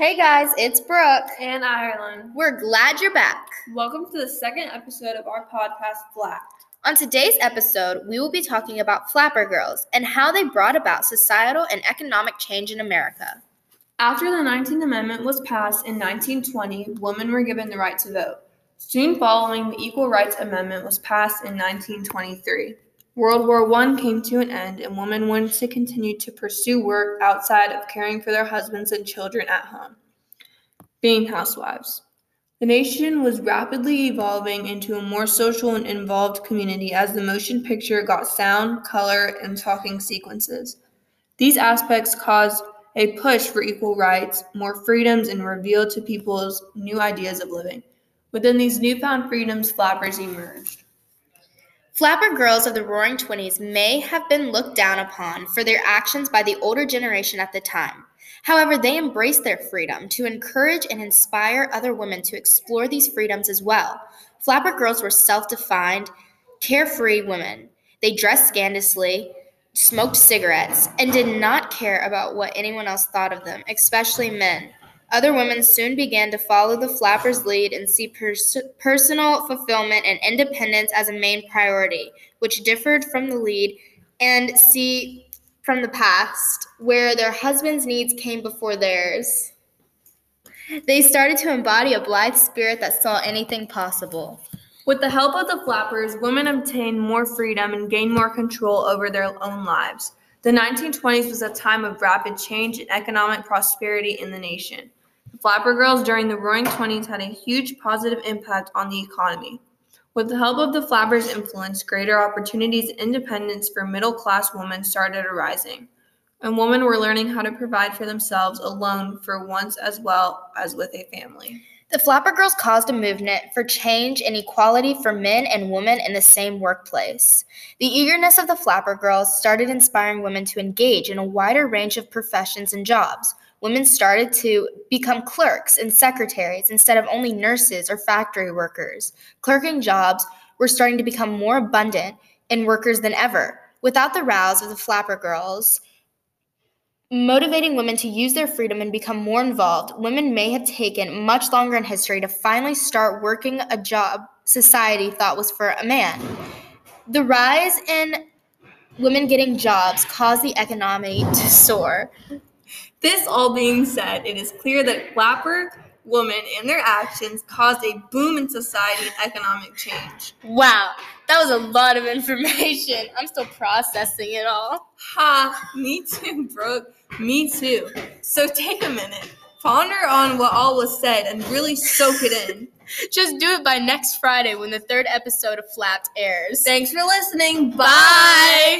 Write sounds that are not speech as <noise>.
Hey guys, it's Brooke. and Ireland. We're glad you're back. Welcome to the second episode of our podcast, Flat. On today's episode, we will be talking about flapper girls and how they brought about societal and economic change in America. After the 19th Amendment was passed in 1920, women were given the right to vote. Soon following, the Equal Rights Amendment was passed in 1923. World War I came to an end, and women wanted to continue to pursue work outside of caring for their husbands and children at home, being housewives. The nation was rapidly evolving into a more social and involved community as the motion picture got sound, color, and talking sequences. These aspects caused a push for equal rights, more freedoms, and revealed to people's new ideas of living. Within these newfound freedoms, flappers emerged. Flapper girls of the roaring 20s may have been looked down upon for their actions by the older generation at the time. However, they embraced their freedom to encourage and inspire other women to explore these freedoms as well. Flapper girls were self defined, carefree women. They dressed scandalously, smoked cigarettes, and did not care about what anyone else thought of them, especially men. Other women soon began to follow the flappers' lead and see pers- personal fulfillment and independence as a main priority, which differed from the lead and see from the past, where their husbands' needs came before theirs. They started to embody a blithe spirit that saw anything possible. With the help of the flappers, women obtained more freedom and gained more control over their own lives. The 1920s was a time of rapid change and economic prosperity in the nation. Flapper girls during the roaring 20s had a huge positive impact on the economy. With the help of the flappers' influence, greater opportunities and independence for middle class women started arising. And women were learning how to provide for themselves alone for once as well as with a family. The Flapper Girls caused a movement for change and equality for men and women in the same workplace. The eagerness of the Flapper Girls started inspiring women to engage in a wider range of professions and jobs. Women started to become clerks and secretaries instead of only nurses or factory workers. Clerking jobs were starting to become more abundant in workers than ever. Without the rouse of the Flapper Girls, motivating women to use their freedom and become more involved, women may have taken much longer in history to finally start working a job society thought was for a man. The rise in women getting jobs caused the economy to soar. This all being said, it is clear that flapper women and their actions caused a boom in society and economic change. Wow, that was a lot of information. I'm still processing it all. Ha, me too, Brooke. Me too. So take a minute, ponder on what all was said, and really soak it in. <laughs> Just do it by next Friday when the third episode of Flapped airs. Thanks for listening. Bye.